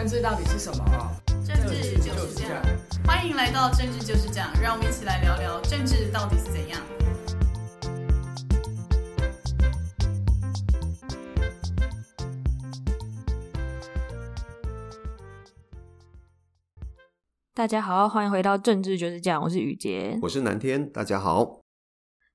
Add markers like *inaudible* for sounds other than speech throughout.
政治到底是什么？政治就是这样。欢迎来到政治就是这样，让我们一起来聊聊政治到底是怎样。大家好，欢迎回到政治就是这样，我是雨杰，我是南天，大家好。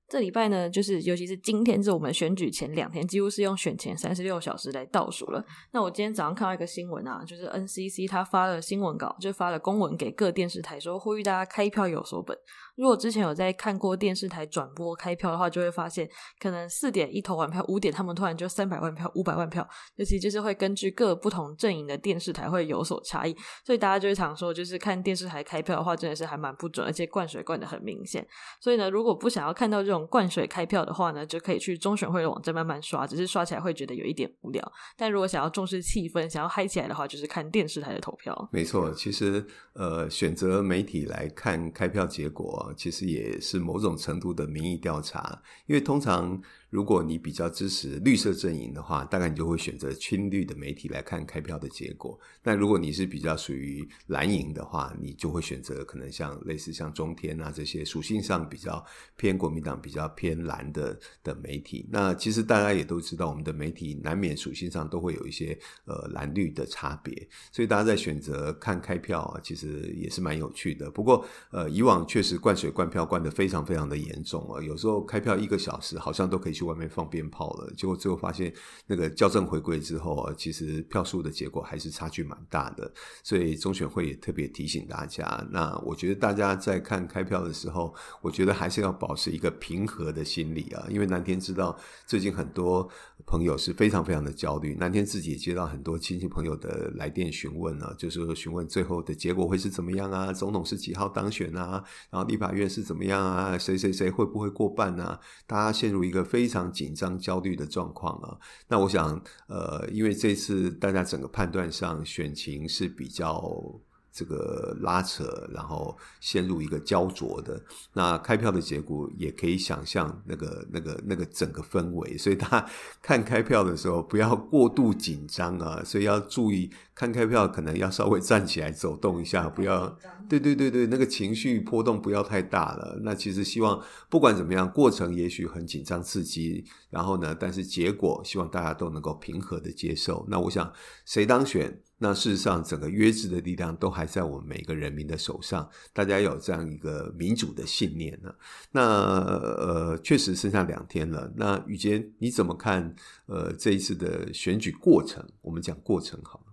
这礼拜呢，就是尤其是今天是我们选举前两天，几乎是用选前三十六小时来倒数了。那我今天早上看到一个新闻啊，就是 NCC 他发了新闻稿，就发了公文给各电视台，说呼吁大家开票有所本。如果之前有在看过电视台转播开票的话，就会发现，可能四点一投完票，五点他们突然就三百万票、五百万票，尤其就是会根据各不同阵营的电视台会有所差异，所以大家就会常说，就是看电视台开票的话，真的是还蛮不准，而且灌水灌的很明显。所以呢，如果不想要看到这种灌水开票的话呢，就可以去中选会的网站慢慢刷，只是刷起来会觉得有一点无聊。但如果想要重视气氛，想要嗨起来的话，就是看电视台的投票。没错，其实呃，选择媒体来看开票结果，其实也是某种程度的民意调查，因为通常。如果你比较支持绿色阵营的话，大概你就会选择亲绿的媒体来看开票的结果。那如果你是比较属于蓝营的话，你就会选择可能像类似像中天啊这些属性上比较偏国民党、比较偏蓝的的媒体。那其实大家也都知道，我们的媒体难免属性上都会有一些呃蓝绿的差别，所以大家在选择看开票啊，其实也是蛮有趣的。不过呃，以往确实灌水灌票灌得非常非常的严重啊，有时候开票一个小时好像都可以。去外面放鞭炮了，结果最后发现那个校正回归之后啊，其实票数的结果还是差距蛮大的，所以中选会也特别提醒大家。那我觉得大家在看开票的时候，我觉得还是要保持一个平和的心理啊，因为南天知道最近很多朋友是非常非常的焦虑，南天自己也接到很多亲戚朋友的来电询问、啊，就是询问最后的结果会是怎么样啊，总统是几号当选啊，然后立法院是怎么样啊，谁谁谁会不会过半啊？大家陷入一个非非常紧张、焦虑的状况啊，那我想，呃，因为这次大家整个判断上选情是比较。这个拉扯，然后陷入一个焦灼的那开票的结果，也可以想象那个、那个、那个整个氛围。所以大家 *laughs* 看开票的时候，不要过度紧张啊，所以要注意看开票，可能要稍微站起来走动一下，不要对对对对，那个情绪波动不要太大了。那其实希望不管怎么样，过程也许很紧张刺激，然后呢，但是结果希望大家都能够平和的接受。那我想谁当选？那事实上，整个约制的力量都还在我们每个人民的手上。大家有这样一个民主的信念呢。那呃，确实剩下两天了。那雨杰，你怎么看？呃，这一次的选举过程，我们讲过程好。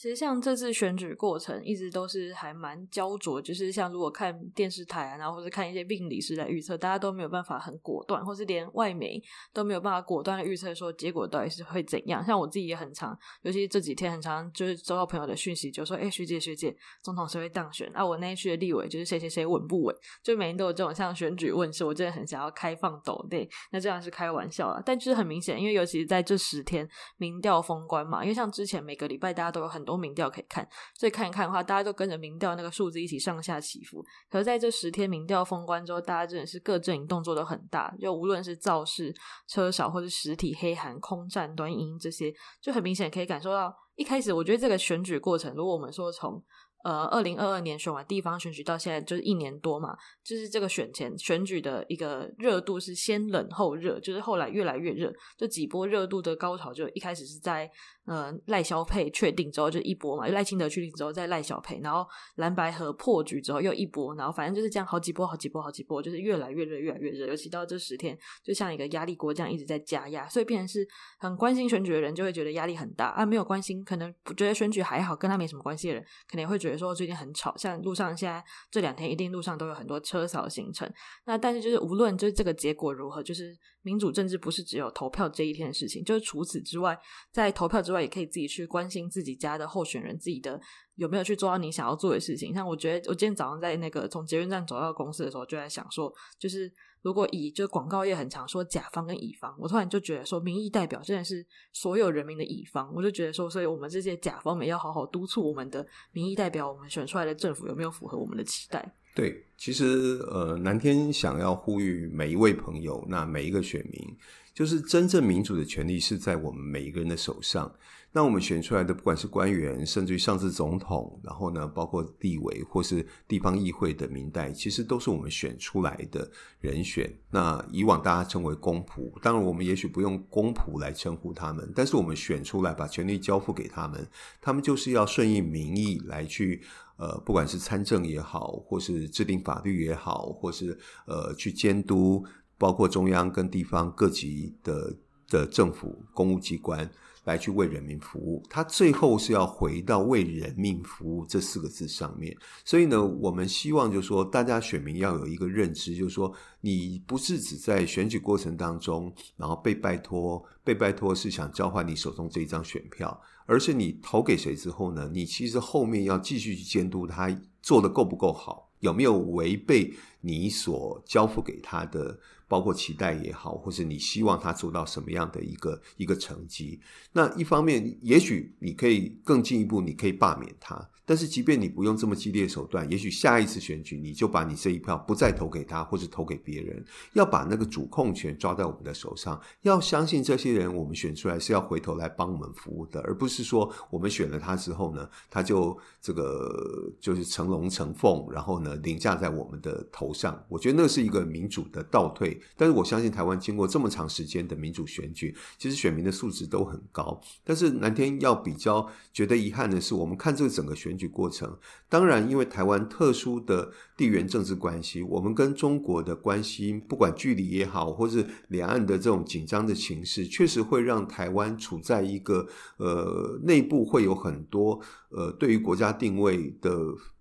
其实像这次选举过程一直都是还蛮焦灼，就是像如果看电视台啊，然后或者看一些病理师来预测，大家都没有办法很果断，或是连外媒都没有办法果断的预测说结果到底是会怎样。像我自己也很常，尤其这几天很常就是收到朋友的讯息，就说：“哎，学姐学姐，总统谁会当选？啊，我那一区的立委就是谁谁谁稳不稳？”就每天都有这种像选举问世，我真的很想要开放抖内，那这样是开玩笑啦。但就是很明显，因为尤其是在这十天民调封关嘛，因为像之前每个礼拜大家都有很多。民调可以看，所以看一看的话，大家都跟着民调那个数字一起上下起伏。可是在这十天民调封关之后，大家真的是各阵营动作都很大，就无论是造势、车少或是实体黑函、空战、短影音这些，就很明显可以感受到。一开始我觉得这个选举过程，如果我们说从呃，二零二二年选完地方选举到现在就是一年多嘛，就是这个选前选举的一个热度是先冷后热，就是后来越来越热，这几波热度的高潮就一开始是在呃赖萧配确定之后就一波嘛，赖清德确定之后再赖萧配，然后蓝白合破局之后又一波，然后反正就是这样好几波好几波好几波，就是越来越热越来越热，尤其到这十天就像一个压力锅这样一直在加压，所以变成是很关心选举的人就会觉得压力很大啊，没有关心可能觉得选举还好跟他没什么关系的人，可能也会觉得。说最近很吵，像路上现在这两天一定路上都有很多车扫行程。那但是就是无论就是这个结果如何，就是民主政治不是只有投票这一天的事情，就是除此之外，在投票之外，也可以自己去关心自己家的候选人，自己的有没有去做到你想要做的事情。像我觉得，我今天早上在那个从捷运站走到公司的时候，就在想说，就是如果以就广告业很常说甲方跟乙方，我突然就觉得说，民意代表真的是所有人民的乙方，我就觉得说，所以我们这些甲方们要好好督促我们的民意代表，我们选出来的政府有没有符合我们的期待。对，其实呃，南天想要呼吁每一位朋友，那每一个选民，就是真正民主的权利是在我们每一个人的手上。那我们选出来的，不管是官员，甚至于上至总统，然后呢，包括地委或是地方议会的民代，其实都是我们选出来的人选。那以往大家称为公仆，当然我们也许不用公仆来称呼他们，但是我们选出来，把权力交付给他们，他们就是要顺应民意来去。呃，不管是参政也好，或是制定法律也好，或是呃去监督，包括中央跟地方各级的的政府公务机关。来去为人民服务，他最后是要回到为人民服务这四个字上面。所以呢，我们希望就是说，大家选民要有一个认知，就是说，你不是只在选举过程当中，然后被拜托，被拜托是想交换你手中这一张选票，而是你投给谁之后呢，你其实后面要继续去监督他做得够不够好，有没有违背你所交付给他的。包括期待也好，或是你希望他做到什么样的一个一个成绩。那一方面，也许你可以更进一步，你可以罢免他。但是，即便你不用这么激烈手段，也许下一次选举你就把你这一票不再投给他，或者投给别人。要把那个主控权抓在我们的手上，要相信这些人我们选出来是要回头来帮我们服务的，而不是说我们选了他之后呢，他就这个就是成龙成凤，然后呢凌驾在我们的头上。我觉得那是一个民主的倒退。但是我相信台湾经过这么长时间的民主选举，其实选民的素质都很高。但是南天要比较觉得遗憾的是，我们看这个整个选举。过程当然，因为台湾特殊的地缘政治关系，我们跟中国的关系，不管距离也好，或是两岸的这种紧张的情势，确实会让台湾处在一个呃内部会有很多呃对于国家定位的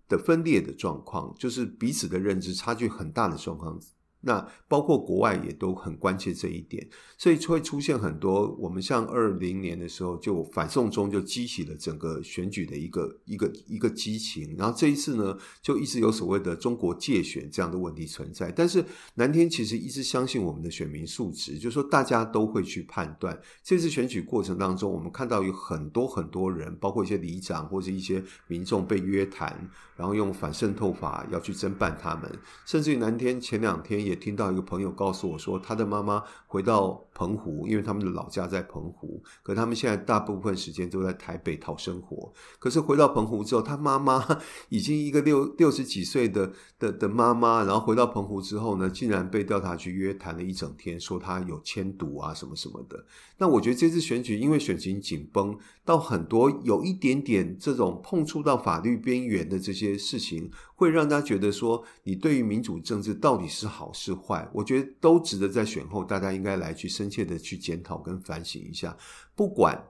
的分裂的状况，就是彼此的认知差距很大的状况。那包括国外也都很关切这一点，所以会出现很多。我们像二零年的时候，就反送中就激起了整个选举的一个一个一个激情。然后这一次呢，就一直有所谓的中国界选这样的问题存在。但是南天其实一直相信我们的选民素质，就是说大家都会去判断。这次选举过程当中，我们看到有很多很多人，包括一些里长或者一些民众被约谈，然后用反渗透法要去侦办他们，甚至于南天前两天。也听到一个朋友告诉我说，他的妈妈回到澎湖，因为他们的老家在澎湖，可他们现在大部分时间都在台北讨生活。可是回到澎湖之后，他妈妈已经一个六六十几岁的的的妈妈，然后回到澎湖之后呢，竟然被调查局约谈了一整天，说他有签毒啊什么什么的。那我觉得这次选举，因为选情紧绷，到很多有一点点这种碰触到法律边缘的这些事情，会让大家觉得说，你对于民主政治到底是好是坏？我觉得都值得在选后大家应该来去深切的去检讨跟反省一下。不管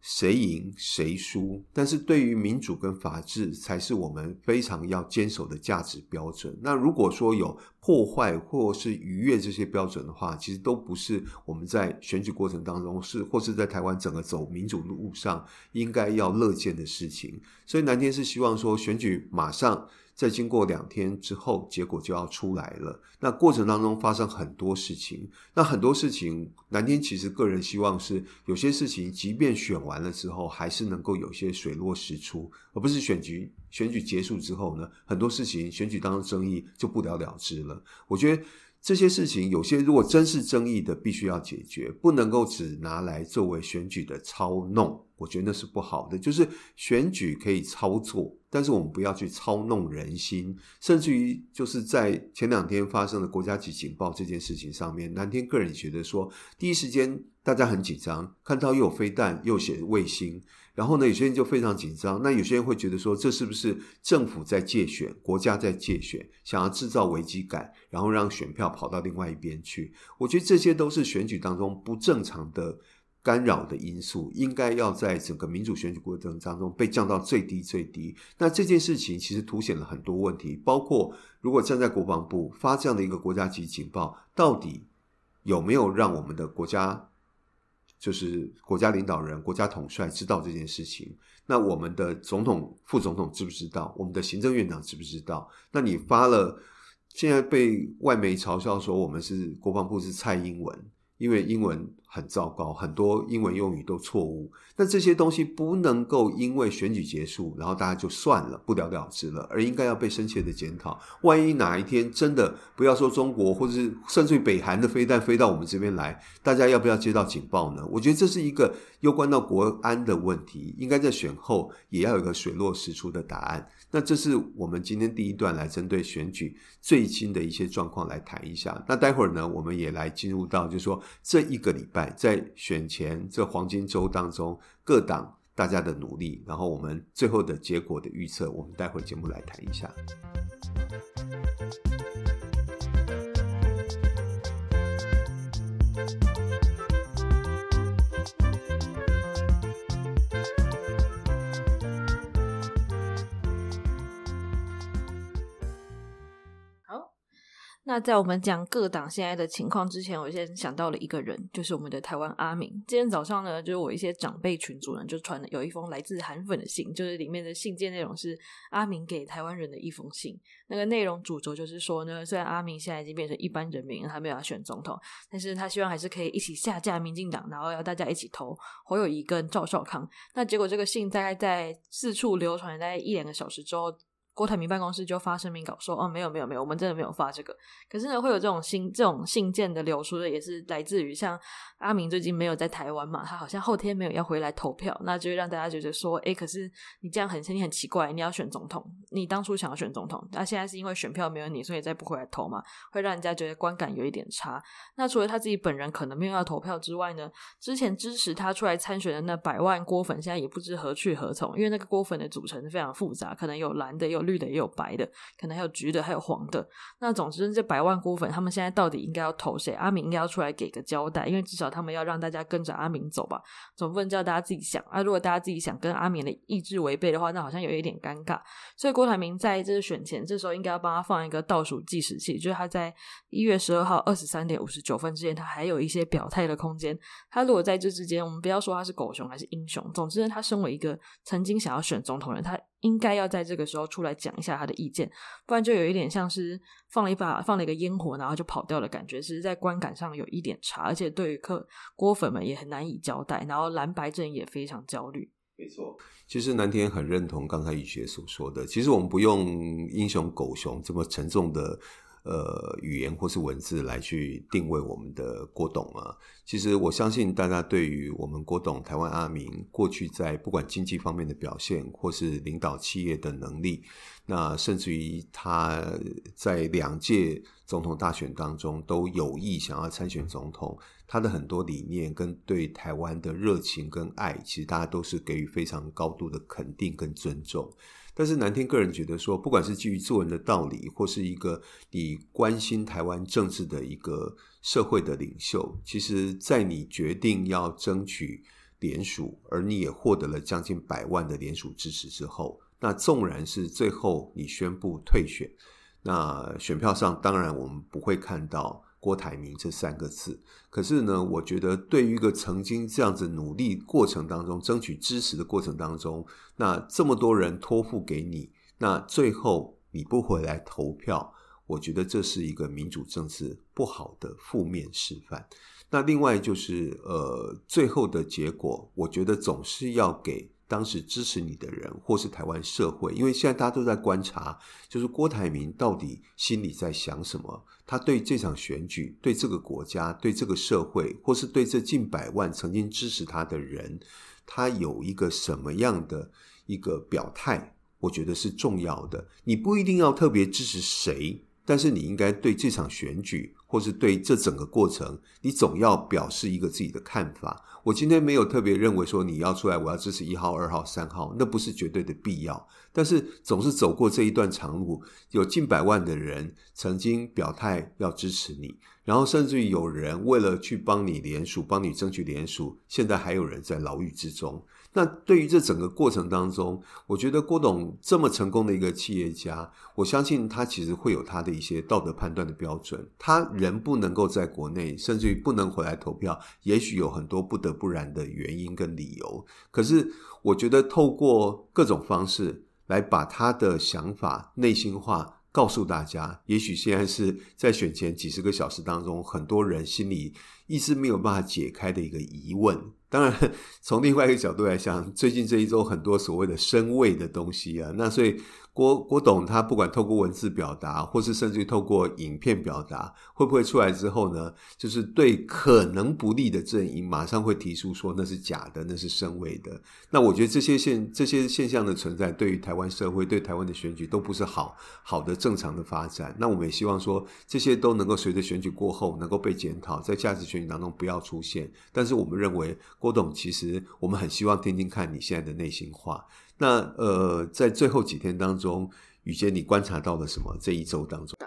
谁赢谁输，但是对于民主跟法治才是我们非常要坚守的价值标准。那如果说有破坏或是逾越这些标准的话，其实都不是我们在选举过程当中是或是在台湾整个走民主路上应该要乐见的事情。所以南天是希望说选举马上。在经过两天之后，结果就要出来了。那过程当中发生很多事情，那很多事情，南天其实个人希望是有些事情，即便选完了之后，还是能够有些水落石出，而不是选举选举结束之后呢，很多事情选举当中争议就不了了之了。我觉得。这些事情有些如果真是争议的，必须要解决，不能够只拿来作为选举的操弄。我觉得那是不好的。就是选举可以操作，但是我们不要去操弄人心。甚至于就是在前两天发生的国家级警报这件事情上面，南天个人觉得说，第一时间大家很紧张，看到又有飞弹，又写卫星。然后呢，有些人就非常紧张。那有些人会觉得说，这是不是政府在借选，国家在借选，想要制造危机感，然后让选票跑到另外一边去？我觉得这些都是选举当中不正常的干扰的因素，应该要在整个民主选举过程当中被降到最低最低。那这件事情其实凸显了很多问题，包括如果站在国防部发这样的一个国家级警报，到底有没有让我们的国家，就是国家领导人、国家统帅知道这件事情？那我们的总统、副总统知不知道？我们的行政院长知不知道？那你发了，现在被外媒嘲笑说我们是国防部是蔡英文，因为英文。很糟糕，很多英文用语都错误。那这些东西不能够因为选举结束，然后大家就算了，不了了之了，而应该要被深切的检讨。万一哪一天真的不要说中国，或者是甚至于北韩的飞弹飞到我们这边来，大家要不要接到警报呢？我觉得这是一个攸关到国安的问题，应该在选后也要有一个水落石出的答案。那这是我们今天第一段来针对选举最新的一些状况来谈一下。那待会儿呢，我们也来进入到就是说这一个礼拜。在选前这黄金周当中，各党大家的努力，然后我们最后的结果的预测，我们待会儿节目来谈一下。在我们讲各党现在的情况之前，我先想到了一个人，就是我们的台湾阿明。今天早上呢，就是我一些长辈群组呢，就传了有一封来自韩粉的信，就是里面的信件内容是阿明给台湾人的一封信。那个内容主轴就是说呢，虽然阿明现在已经变成一般人民，他没有要选总统，但是他希望还是可以一起下架民进党，然后要大家一起投侯友宜跟赵少康。那结果这个信大概在四处流传，大概一两个小时之后。郭台铭办公室就发声明稿说：“哦，没有没有没有，我们真的没有发这个。可是呢，会有这种信这种信件的流出的，也是来自于像阿明最近没有在台湾嘛，他好像后天没有要回来投票，那就让大家觉得说，诶，可是你这样很你很奇怪，你要选总统，你当初想要选总统，那现在是因为选票没有你，所以再不回来投嘛，会让人家觉得观感有一点差。那除了他自己本人可能没有要投票之外呢，之前支持他出来参选的那百万郭粉，现在也不知何去何从，因为那个郭粉的组成非常复杂，可能有蓝的，有。绿的也有白的，可能还有橘的，还有黄的。那总之，这百万郭粉，他们现在到底应该要投谁？阿明应该要出来给个交代，因为至少他们要让大家跟着阿明走吧，总不能叫大家自己想啊。如果大家自己想跟阿明的意志违背的话，那好像有一点尴尬。所以郭台铭在这选前，这时候应该要帮他放一个倒数计时器，就是他在一月十二号二十三点五十九分之前，他还有一些表态的空间。他如果在这之间，我们不要说他是狗熊还是英雄，总之他身为一个曾经想要选总统人，他。应该要在这个时候出来讲一下他的意见，不然就有一点像是放了一把放了一个烟火，然后就跑掉的感觉，其实在观感上有一点差，而且对于客郭粉们也很难以交代，然后蓝白阵也非常焦虑。没错，其实南天很认同刚才雨雪所说的，其实我们不用英雄狗熊这么沉重的。呃，语言或是文字来去定位我们的郭董啊，其实我相信大家对于我们郭董、台湾阿明过去在不管经济方面的表现，或是领导企业的能力，那甚至于他在两届总统大选当中都有意想要参选总统，他的很多理念跟对台湾的热情跟爱，其实大家都是给予非常高度的肯定跟尊重。但是南天个人觉得说，不管是基于做人的道理，或是一个你关心台湾政治的一个社会的领袖，其实，在你决定要争取联署，而你也获得了将近百万的联署支持之后，那纵然是最后你宣布退选，那选票上当然我们不会看到。郭台铭这三个字，可是呢，我觉得对于一个曾经这样子努力过程当中争取支持的过程当中，那这么多人托付给你，那最后你不回来投票，我觉得这是一个民主政治不好的负面示范。那另外就是呃，最后的结果，我觉得总是要给。当时支持你的人，或是台湾社会，因为现在大家都在观察，就是郭台铭到底心里在想什么？他对这场选举、对这个国家、对这个社会，或是对这近百万曾经支持他的人，他有一个什么样的一个表态？我觉得是重要的。你不一定要特别支持谁，但是你应该对这场选举。或是对这整个过程，你总要表示一个自己的看法。我今天没有特别认为说你要出来，我要支持一号、二号、三号，那不是绝对的必要。但是总是走过这一段长路，有近百万的人曾经表态要支持你，然后甚至于有人为了去帮你联署、帮你争取联署，现在还有人在牢狱之中。那对于这整个过程当中，我觉得郭董这么成功的一个企业家，我相信他其实会有他的一些道德判断的标准。他人不能够在国内，甚至于不能回来投票，也许有很多不得不然的原因跟理由。可是，我觉得透过各种方式来把他的想法内心话。告诉大家，也许现在是在选前几十个小时当中，很多人心里一直没有办法解开的一个疑问。当然，从另外一个角度来讲，最近这一周很多所谓的深伪的东西啊，那所以。郭郭董他不管透过文字表达，或是甚至于透过影片表达，会不会出来之后呢？就是对可能不利的阵营，马上会提出说那是假的，那是深伪的。那我觉得这些现这些现象的存在，对于台湾社会、对台湾的选举都不是好好的正常的发展。那我们也希望说，这些都能够随着选举过后，能够被检讨，在下次选举当中不要出现。但是我们认为，郭董其实我们很希望听听看你现在的内心话。那呃，在最后几天当中，雨杰，你观察到了什么？这一周当中，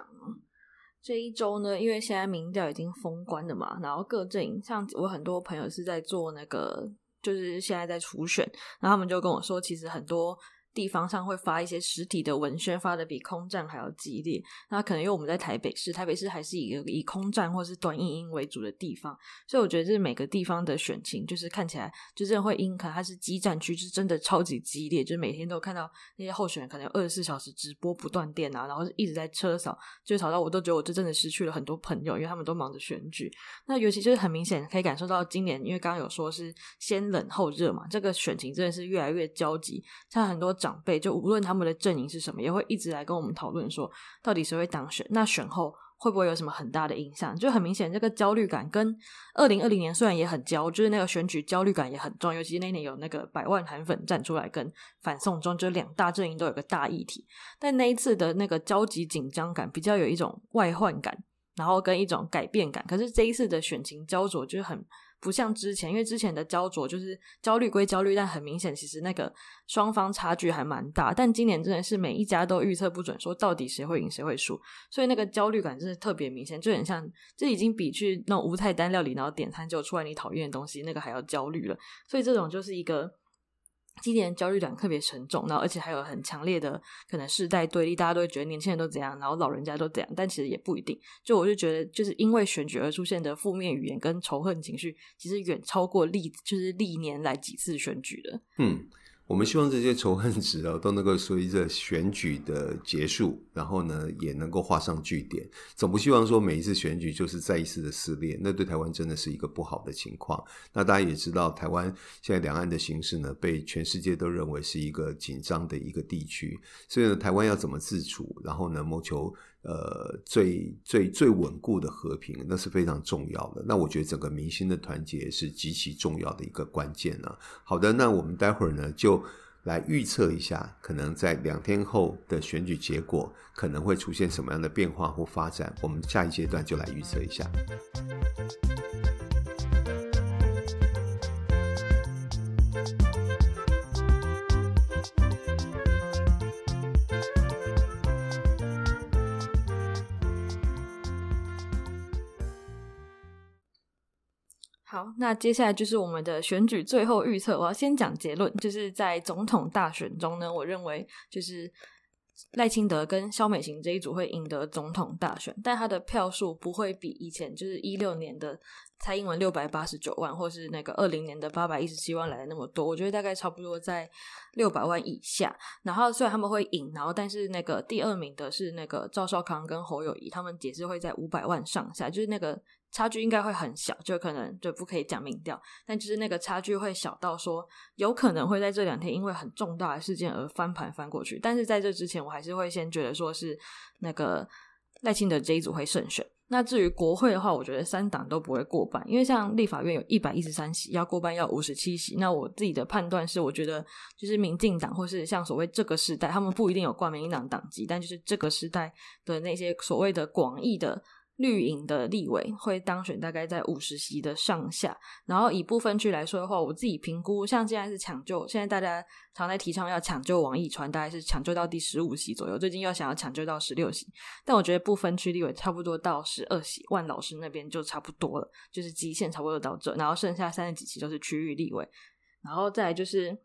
这一周呢，因为现在民调已经封关了嘛，然后各阵营，像我很多朋友是在做那个，就是现在在初选，然后他们就跟我说，其实很多。地方上会发一些实体的文宣，发的比空战还要激烈。那可能因为我们在台北市，台北市还是以以空战或是短影音为主的地方，所以我觉得这每个地方的选情，就是看起来就真的会因，可能它是激战区，是真的超级激烈，就是每天都看到那些候选人可能二十四小时直播不断电啊，然后一直在车扫，就吵到我都觉得我这真的失去了很多朋友，因为他们都忙着选举。那尤其就是很明显可以感受到今年，因为刚刚有说是先冷后热嘛，这个选情真的是越来越焦急，像很多。长辈就无论他们的阵营是什么，也会一直来跟我们讨论说，到底谁会当选？那选后会不会有什么很大的影响？就很明显，这个焦虑感跟二零二零年虽然也很焦，就是那个选举焦虑感也很重。尤其那年有那个百万韩粉站出来跟反送中，就两大阵营都有个大议题。但那一次的那个焦急紧张感，比较有一种外患感，然后跟一种改变感。可是这一次的选情焦灼，就是很。不像之前，因为之前的焦灼就是焦虑归焦虑，但很明显，其实那个双方差距还蛮大。但今年真的是每一家都预测不准，说到底谁会赢谁会输，所以那个焦虑感真的特别明显，就很像这已经比去那种无菜单料理，然后点餐就出来你讨厌的东西那个还要焦虑了。所以这种就是一个。今年焦虑感特别沉重，然后而且还有很强烈的可能世代对立，大家都会觉得年轻人都怎样，然后老人家都怎样，但其实也不一定。就我就觉得，就是因为选举而出现的负面语言跟仇恨情绪，其实远超过历就是历年来几次选举的。嗯。我们希望这些仇恨值哦都能够随着选举的结束，然后呢也能够画上句点。总不希望说每一次选举就是再一次的撕裂，那对台湾真的是一个不好的情况。那大家也知道，台湾现在两岸的形势呢，被全世界都认为是一个紧张的一个地区，所以呢，台湾要怎么自处，然后呢谋求。呃，最最最稳固的和平，那是非常重要的。那我觉得整个民心的团结是极其重要的一个关键呢。好的，那我们待会儿呢就来预测一下，可能在两天后的选举结果可能会出现什么样的变化或发展。我们下一阶段就来预测一下。那接下来就是我们的选举最后预测。我要先讲结论，就是在总统大选中呢，我认为就是赖清德跟萧美琴这一组会赢得总统大选，但他的票数不会比以前就是一六年的蔡英文六百八十九万，或是那个二零年的八百一十七万来的那么多。我觉得大概差不多在六百万以下。然后虽然他们会赢，然后但是那个第二名的是那个赵少康跟侯友谊，他们也是会在五百万上下，就是那个。差距应该会很小，就可能就不可以讲民调，但就是那个差距会小到说，有可能会在这两天因为很重大的事件而翻盘翻过去。但是在这之前，我还是会先觉得说是那个赖清德这一组会胜选。那至于国会的话，我觉得三党都不会过半，因为像立法院有一百一十三席，要过半要五十七席。那我自己的判断是，我觉得就是民进党或是像所谓这个时代，他们不一定有挂民进党党籍，但就是这个时代的那些所谓的广义的。绿营的立委会当选，大概在五十席的上下。然后以部分区来说的话，我自己评估，像现在是抢救，现在大家常在提倡要抢救王义川，大概是抢救到第十五席左右。最近又想要抢救到十六席，但我觉得不分区立委差不多到十二席，万老师那边就差不多了，就是极限差不多到这。然后剩下三十几席都是区域立委。然后再就是。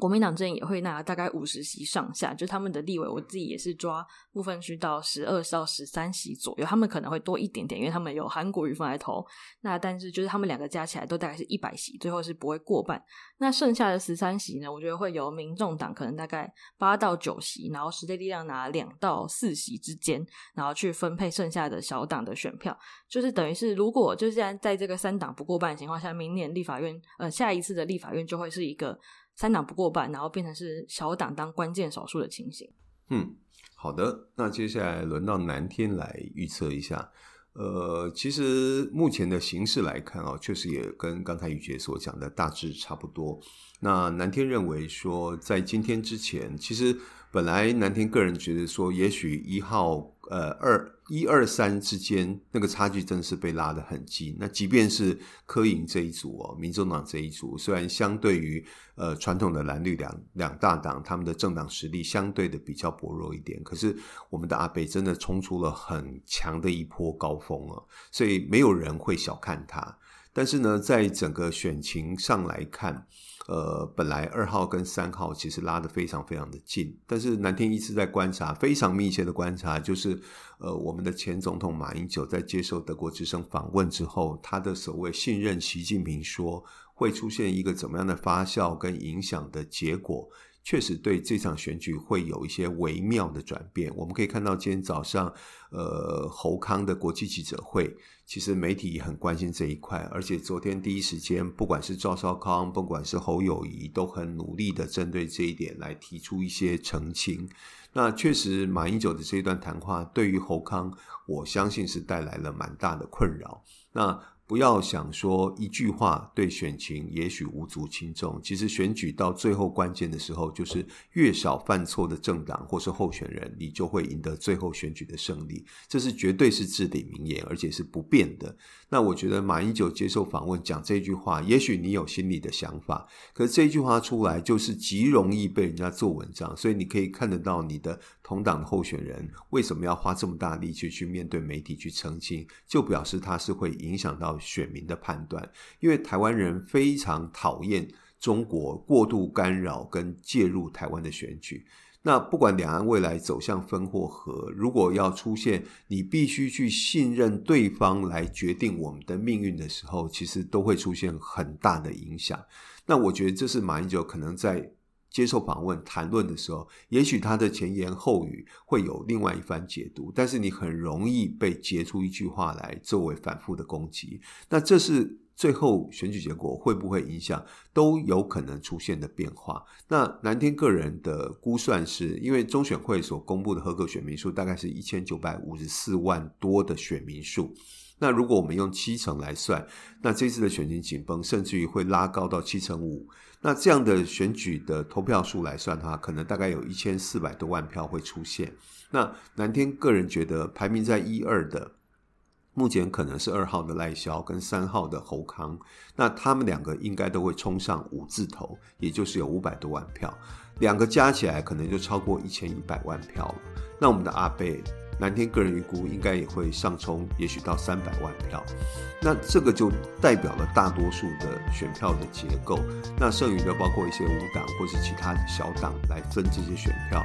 国民党这边也会拿大概五十席上下，就他们的立委，我自己也是抓部分区到十二到十三席左右，他们可能会多一点点，因为他们有韩国瑜来投。那但是就是他们两个加起来都大概是一百席，最后是不会过半。那剩下的十三席呢，我觉得会由民众党可能大概八到九席，然后时代力量拿两到四席之间，然后去分配剩下的小党的选票，就是等于是如果就是在在这个三党不过半的情况下，明年立法院呃下一次的立法院就会是一个。三党不过半，然后变成是小党当关键少数的情形。嗯，好的，那接下来轮到南天来预测一下。呃，其实目前的形势来看啊，确实也跟刚才宇杰所讲的大致差不多。那南天认为说，在今天之前，其实本来南天个人觉得说，也许一号。呃，二一二三之间那个差距真的是被拉得很近。那即便是柯营这一组哦，民众党这一组，虽然相对于呃传统的蓝绿两两大党，他们的政党实力相对的比较薄弱一点，可是我们的阿北真的冲出了很强的一波高峰哦，所以没有人会小看他。但是呢，在整个选情上来看。呃，本来二号跟三号其实拉得非常非常的近，但是南天一直在观察，非常密切的观察，就是呃，我们的前总统马英九在接受德国之声访问之后，他的所谓信任习近平说会出现一个怎么样的发酵跟影响的结果。确实对这场选举会有一些微妙的转变。我们可以看到今天早上，呃，侯康的国际记者会，其实媒体也很关心这一块。而且昨天第一时间，不管是赵少康，不管是侯友谊，都很努力的针对这一点来提出一些澄清。那确实，马英九的这一段谈话对于侯康，我相信是带来了蛮大的困扰。那不要想说一句话对选情也许无足轻重，其实选举到最后关键的时候，就是越少犯错的政党或是候选人，你就会赢得最后选举的胜利。这是绝对是至理名言，而且是不变的。那我觉得马英九接受访问讲这句话，也许你有心里的想法，可是这句话出来就是极容易被人家做文章，所以你可以看得到你的同党的候选人为什么要花这么大力气去面对媒体去澄清，就表示他是会影响到。选民的判断，因为台湾人非常讨厌中国过度干扰跟介入台湾的选举。那不管两岸未来走向分或合，如果要出现你必须去信任对方来决定我们的命运的时候，其实都会出现很大的影响。那我觉得这是马英九可能在。接受访问谈论的时候，也许他的前言后语会有另外一番解读，但是你很容易被截出一句话来作为反复的攻击。那这是最后选举结果会不会影响，都有可能出现的变化。那南天个人的估算是，因为中选会所公布的合格选民数大概是一千九百五十四万多的选民数。那如果我们用七成来算，那这次的选情紧绷，甚至于会拉高到七成五。那这样的选举的投票数来算的话，可能大概有一千四百多万票会出现。那南天个人觉得排名在一二的，目前可能是二号的赖萧跟三号的侯康，那他们两个应该都会冲上五字头，也就是有五百多万票，两个加起来可能就超过一千一百万票了。那我们的阿贝。南天个人预估应该也会上冲，也许到三百万票。那这个就代表了大多数的选票的结构。那剩余的包括一些无党或是其他小党来分这些选票。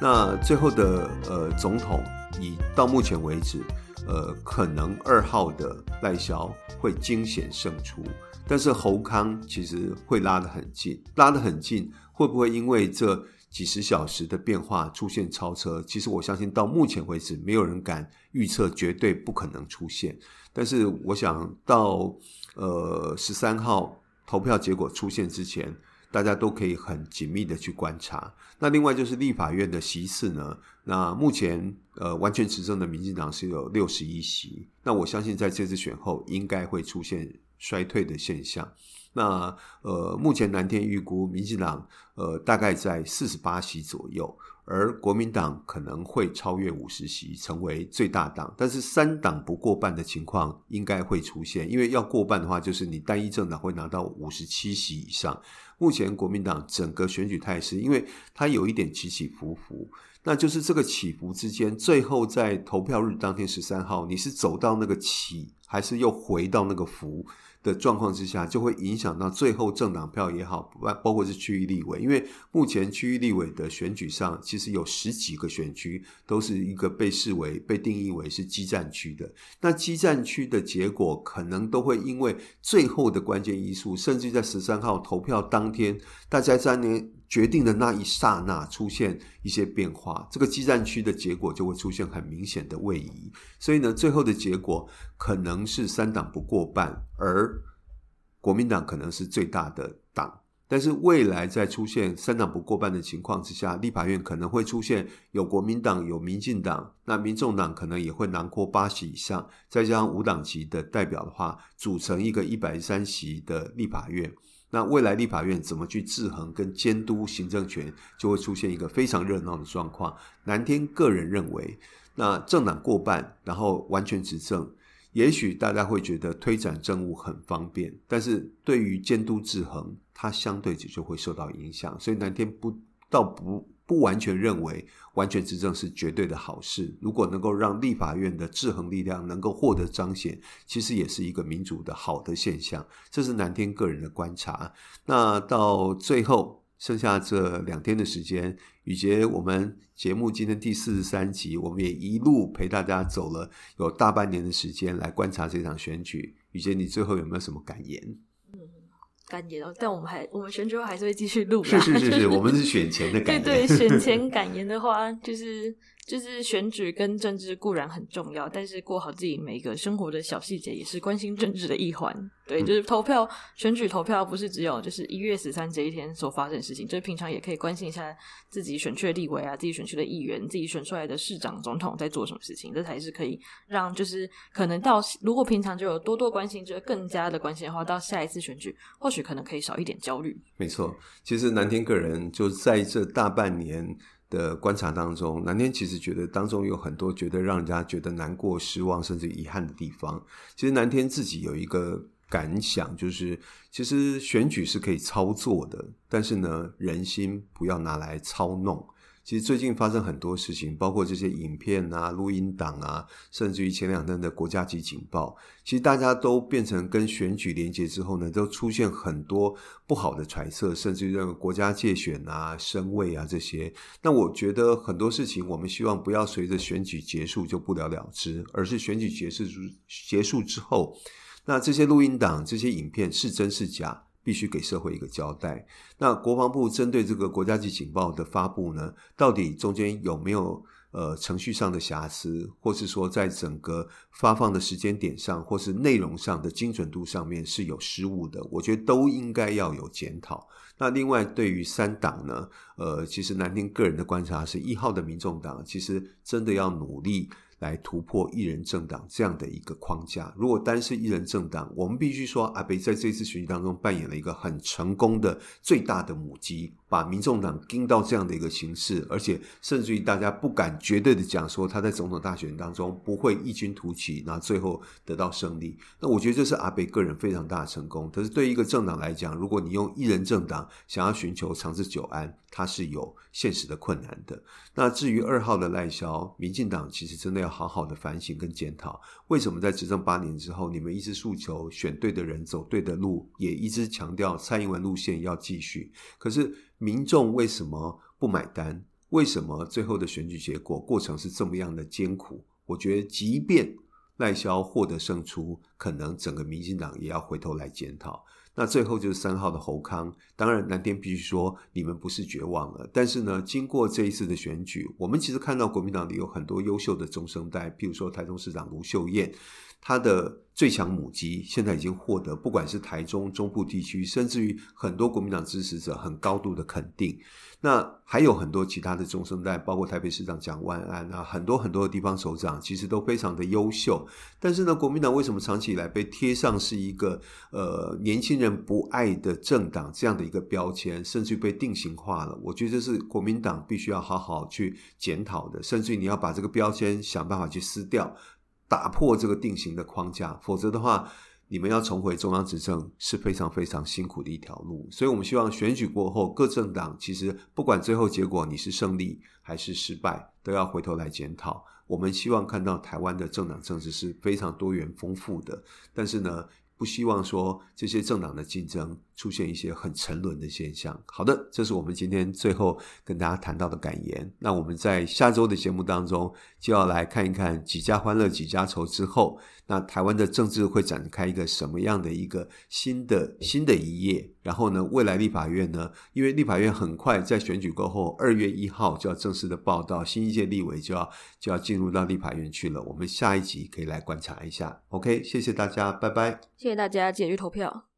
那最后的呃总统，以到目前为止，呃可能二号的赖萧会惊险胜出，但是侯康其实会拉得很近，拉得很近，会不会因为这？几十小时的变化出现超车，其实我相信到目前为止，没有人敢预测绝对不可能出现。但是我想到呃十三号投票结果出现之前，大家都可以很紧密的去观察。那另外就是立法院的席次呢，那目前呃完全执政的民进党是有六十一席，那我相信在这次选后应该会出现衰退的现象。那呃，目前南天预估民进党呃大概在四十八席左右，而国民党可能会超越五十席，成为最大党。但是三党不过半的情况应该会出现，因为要过半的话，就是你单一政党会拿到五十七席以上。目前国民党整个选举态势，因为它有一点起起伏伏，那就是这个起伏之间，最后在投票日当天十三号，你是走到那个起，还是又回到那个伏？的状况之下，就会影响到最后政党票也好，包括是区域立委。因为目前区域立委的选举上，其实有十几个选区都是一个被视为、被定义为是激战区的。那激战区的结果，可能都会因为最后的关键因素，甚至在十三号投票当天，大家在那决定的那一刹那出现一些变化，这个激战区的结果就会出现很明显的位移。所以呢，最后的结果可能是三党不过半，而国民党可能是最大的党，但是未来在出现三党不过半的情况之下，立法院可能会出现有国民党、有民进党，那民众党可能也会囊括八席以上，再加上无党籍的代表的话，组成一个一百三席的立法院。那未来立法院怎么去制衡跟监督行政权，就会出现一个非常热闹的状况。南天个人认为，那政党过半，然后完全执政。也许大家会觉得推展政务很方便，但是对于监督制衡，它相对就就会受到影响。所以南天不倒不不完全认为完全执政是绝对的好事。如果能够让立法院的制衡力量能够获得彰显，其实也是一个民主的好的现象。这是南天个人的观察。那到最后。剩下这两天的时间，宇杰，我们节目今天第四十三集，我们也一路陪大家走了有大半年的时间来观察这场选举。宇杰，你最后有没有什么感言？嗯，感言哦，但我们还我们选之后还是会继续录。是是是是，*laughs* 我们是选前的感言。对对，选前感言的话，就是。就是选举跟政治固然很重要，但是过好自己每个生活的小细节也是关心政治的一环。对，就是投票、选举投票不是只有就是一月十三这一天所发生的事情，就是平常也可以关心一下自己选区的立委啊，自己选区的议员，自己选出来的市长、总统在做什么事情，这才是可以让就是可能到如果平常就有多多关心，就更加的关心的话，到下一次选举或许可能可以少一点焦虑。没错，其实南天个人就在这大半年。的观察当中，南天其实觉得当中有很多觉得让人家觉得难过、失望，甚至遗憾的地方。其实南天自己有一个感想，就是其实选举是可以操作的，但是呢，人心不要拿来操弄。其实最近发生很多事情，包括这些影片啊、录音档啊，甚至于前两天的国家级警报，其实大家都变成跟选举连结之后呢，都出现很多不好的揣测，甚至于认为国家界选啊、升位啊这些。那我觉得很多事情，我们希望不要随着选举结束就不了了之，而是选举结束结束之后，那这些录音档、这些影片是真是假？必须给社会一个交代。那国防部针对这个国家级警报的发布呢，到底中间有没有呃程序上的瑕疵，或是说在整个发放的时间点上，或是内容上的精准度上面是有失误的？我觉得都应该要有检讨。那另外对于三党呢，呃，其实南天个人的观察是一号的民众党，其实真的要努力。来突破一人政党这样的一个框架。如果单是一人政党，我们必须说，阿北在这次选举当中扮演了一个很成功的最大的母鸡。把民众党盯到这样的一个形势，而且甚至于大家不敢绝对的讲说他在总统大选当中不会异军突起，那最后得到胜利。那我觉得这是阿北个人非常大的成功。可是对一个政党来讲，如果你用一人政党想要寻求长治久安，它是有现实的困难的。那至于二号的赖萧，民进党其实真的要好好的反省跟检讨，为什么在执政八年之后，你们一直诉求选对的人走对的路，也一直强调蔡英文路线要继续，可是。民众为什么不买单？为什么最后的选举结果过程是这么样的艰苦？我觉得，即便赖萧获得胜出，可能整个民进党也要回头来检讨。那最后就是三号的侯康，当然南天必须说，你们不是绝望了。但是呢，经过这一次的选举，我们其实看到国民党里有很多优秀的中生代，譬如说台中市长卢秀燕。他的最强母鸡现在已经获得，不管是台中中部地区，甚至于很多国民党支持者很高度的肯定。那还有很多其他的中生代，包括台北市长蒋万安啊，很多很多的地方首长，其实都非常的优秀。但是呢，国民党为什么长期以来被贴上是一个呃年轻人不爱的政党这样的一个标签，甚至于被定型化了？我觉得这是国民党必须要好好去检讨的，甚至于你要把这个标签想办法去撕掉。打破这个定型的框架，否则的话，你们要重回中央执政是非常非常辛苦的一条路。所以，我们希望选举过后，各政党其实不管最后结果你是胜利还是失败，都要回头来检讨。我们希望看到台湾的政党政治是非常多元丰富的，但是呢，不希望说这些政党的竞争出现一些很沉沦的现象。好的，这是我们今天最后跟大家谈到的感言。那我们在下周的节目当中就要来看一看几家欢乐几家愁之后，那台湾的政治会展开一个什么样的一个新的新的一页？然后呢，未来立法院呢，因为立法院很快在选举过后二月一号就要正式的报道，新一届立委就要就要进入到立法院去了。我们下一集可以来观察一下。OK，谢谢大家，拜拜。谢谢大家，记得去投票。